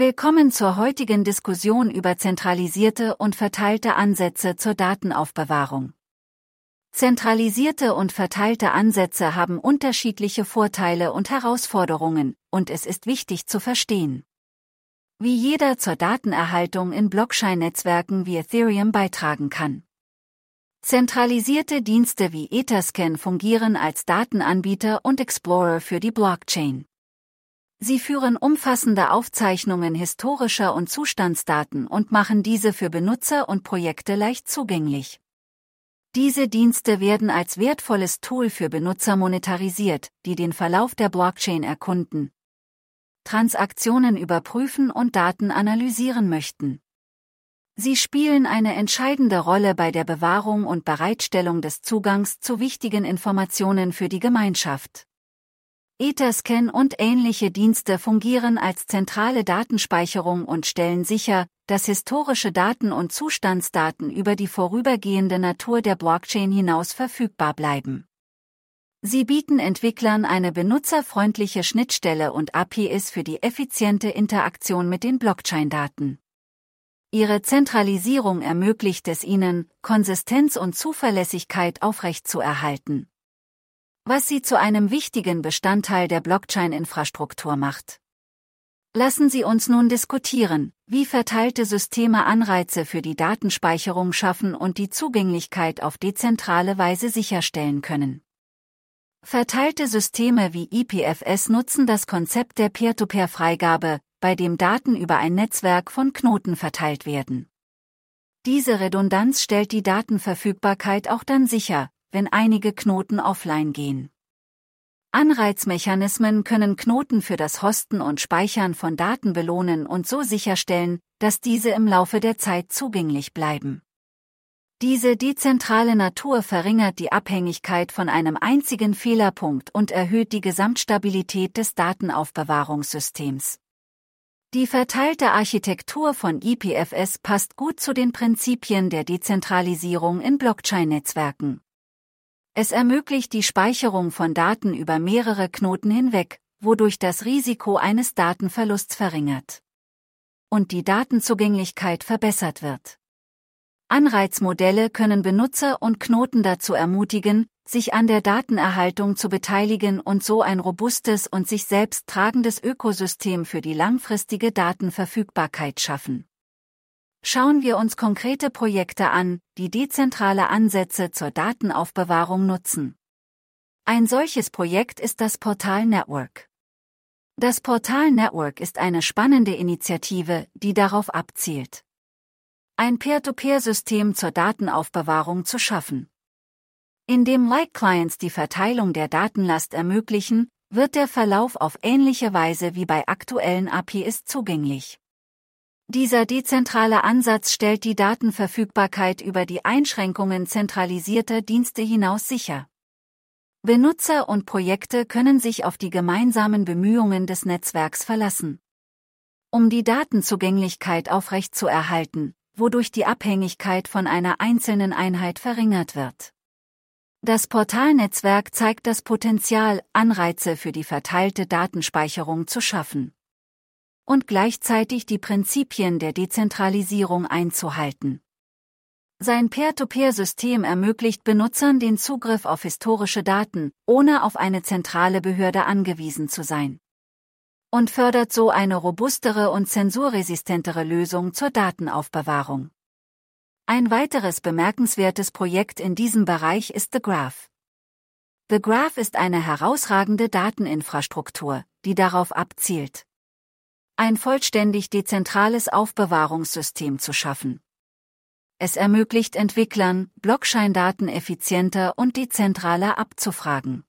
Willkommen zur heutigen Diskussion über zentralisierte und verteilte Ansätze zur Datenaufbewahrung. Zentralisierte und verteilte Ansätze haben unterschiedliche Vorteile und Herausforderungen, und es ist wichtig zu verstehen, wie jeder zur Datenerhaltung in Blockchain-Netzwerken wie Ethereum beitragen kann. Zentralisierte Dienste wie Etherscan fungieren als Datenanbieter und Explorer für die Blockchain. Sie führen umfassende Aufzeichnungen historischer und Zustandsdaten und machen diese für Benutzer und Projekte leicht zugänglich. Diese Dienste werden als wertvolles Tool für Benutzer monetarisiert, die den Verlauf der Blockchain erkunden, Transaktionen überprüfen und Daten analysieren möchten. Sie spielen eine entscheidende Rolle bei der Bewahrung und Bereitstellung des Zugangs zu wichtigen Informationen für die Gemeinschaft. Etherscan und ähnliche Dienste fungieren als zentrale Datenspeicherung und stellen sicher, dass historische Daten und Zustandsdaten über die vorübergehende Natur der Blockchain hinaus verfügbar bleiben. Sie bieten Entwicklern eine benutzerfreundliche Schnittstelle und APIs für die effiziente Interaktion mit den Blockchain-Daten. Ihre Zentralisierung ermöglicht es ihnen, Konsistenz und Zuverlässigkeit aufrechtzuerhalten. Was sie zu einem wichtigen Bestandteil der Blockchain-Infrastruktur macht. Lassen Sie uns nun diskutieren, wie verteilte Systeme Anreize für die Datenspeicherung schaffen und die Zugänglichkeit auf dezentrale Weise sicherstellen können. Verteilte Systeme wie IPFS nutzen das Konzept der Peer-to-Peer-Freigabe, bei dem Daten über ein Netzwerk von Knoten verteilt werden. Diese Redundanz stellt die Datenverfügbarkeit auch dann sicher, wenn einige Knoten offline gehen. Anreizmechanismen können Knoten für das Hosten und Speichern von Daten belohnen und so sicherstellen, dass diese im Laufe der Zeit zugänglich bleiben. Diese dezentrale Natur verringert die Abhängigkeit von einem einzigen Fehlerpunkt und erhöht die Gesamtstabilität des Datenaufbewahrungssystems. Die verteilte Architektur von IPFS passt gut zu den Prinzipien der Dezentralisierung in Blockchain-Netzwerken. Es ermöglicht die Speicherung von Daten über mehrere Knoten hinweg, wodurch das Risiko eines Datenverlusts verringert. Und die Datenzugänglichkeit verbessert wird. Anreizmodelle können Benutzer und Knoten dazu ermutigen, sich an der Datenerhaltung zu beteiligen und so ein robustes und sich selbst tragendes Ökosystem für die langfristige Datenverfügbarkeit schaffen. Schauen wir uns konkrete Projekte an, die dezentrale Ansätze zur Datenaufbewahrung nutzen. Ein solches Projekt ist das Portal Network. Das Portal Network ist eine spannende Initiative, die darauf abzielt, ein Peer-to-Peer-System zur Datenaufbewahrung zu schaffen. Indem Like-Clients die Verteilung der Datenlast ermöglichen, wird der Verlauf auf ähnliche Weise wie bei aktuellen APIs zugänglich. Dieser dezentrale Ansatz stellt die Datenverfügbarkeit über die Einschränkungen zentralisierter Dienste hinaus sicher. Benutzer und Projekte können sich auf die gemeinsamen Bemühungen des Netzwerks verlassen. Um die Datenzugänglichkeit aufrechtzuerhalten, wodurch die Abhängigkeit von einer einzelnen Einheit verringert wird. Das Portalnetzwerk zeigt das Potenzial, Anreize für die verteilte Datenspeicherung zu schaffen. Und gleichzeitig die Prinzipien der Dezentralisierung einzuhalten. Sein Peer-to-Peer-System ermöglicht Benutzern den Zugriff auf historische Daten, ohne auf eine zentrale Behörde angewiesen zu sein und fördert so eine robustere und zensurresistentere Lösung zur Datenaufbewahrung. Ein weiteres bemerkenswertes Projekt in diesem Bereich ist The Graph. The Graph ist eine herausragende Dateninfrastruktur, die darauf abzielt, ein vollständig dezentrales Aufbewahrungssystem zu schaffen. Es ermöglicht Entwicklern, Blockchain-Daten effizienter und dezentraler abzufragen.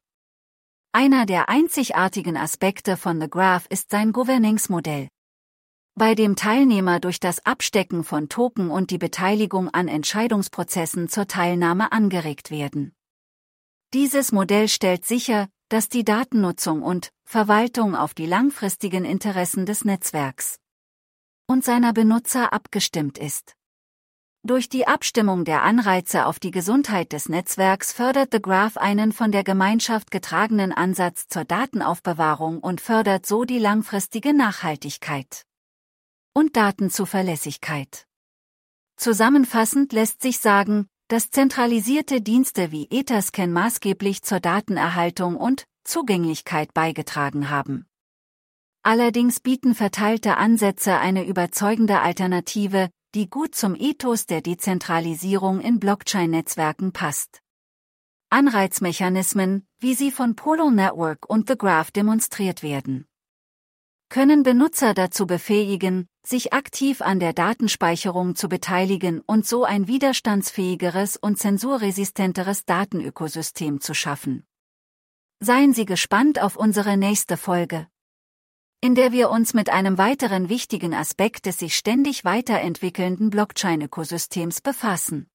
Einer der einzigartigen Aspekte von The Graph ist sein Governance-Modell, bei dem Teilnehmer durch das Abstecken von Token und die Beteiligung an Entscheidungsprozessen zur Teilnahme angeregt werden. Dieses Modell stellt sicher, dass die Datennutzung und Verwaltung auf die langfristigen Interessen des Netzwerks und seiner Benutzer abgestimmt ist. Durch die Abstimmung der Anreize auf die Gesundheit des Netzwerks fördert The Graph einen von der Gemeinschaft getragenen Ansatz zur Datenaufbewahrung und fördert so die langfristige Nachhaltigkeit. und Datenzuverlässigkeit. Zusammenfassend lässt sich sagen, dass zentralisierte Dienste wie Etherscan maßgeblich zur Datenerhaltung und Zugänglichkeit beigetragen haben. Allerdings bieten verteilte Ansätze eine überzeugende Alternative, die gut zum Ethos der Dezentralisierung in Blockchain-Netzwerken passt. Anreizmechanismen, wie sie von Polo Network und The Graph demonstriert werden, können Benutzer dazu befähigen, sich aktiv an der Datenspeicherung zu beteiligen und so ein widerstandsfähigeres und zensurresistenteres Datenökosystem zu schaffen. Seien Sie gespannt auf unsere nächste Folge, in der wir uns mit einem weiteren wichtigen Aspekt des sich ständig weiterentwickelnden Blockchain-Ökosystems befassen.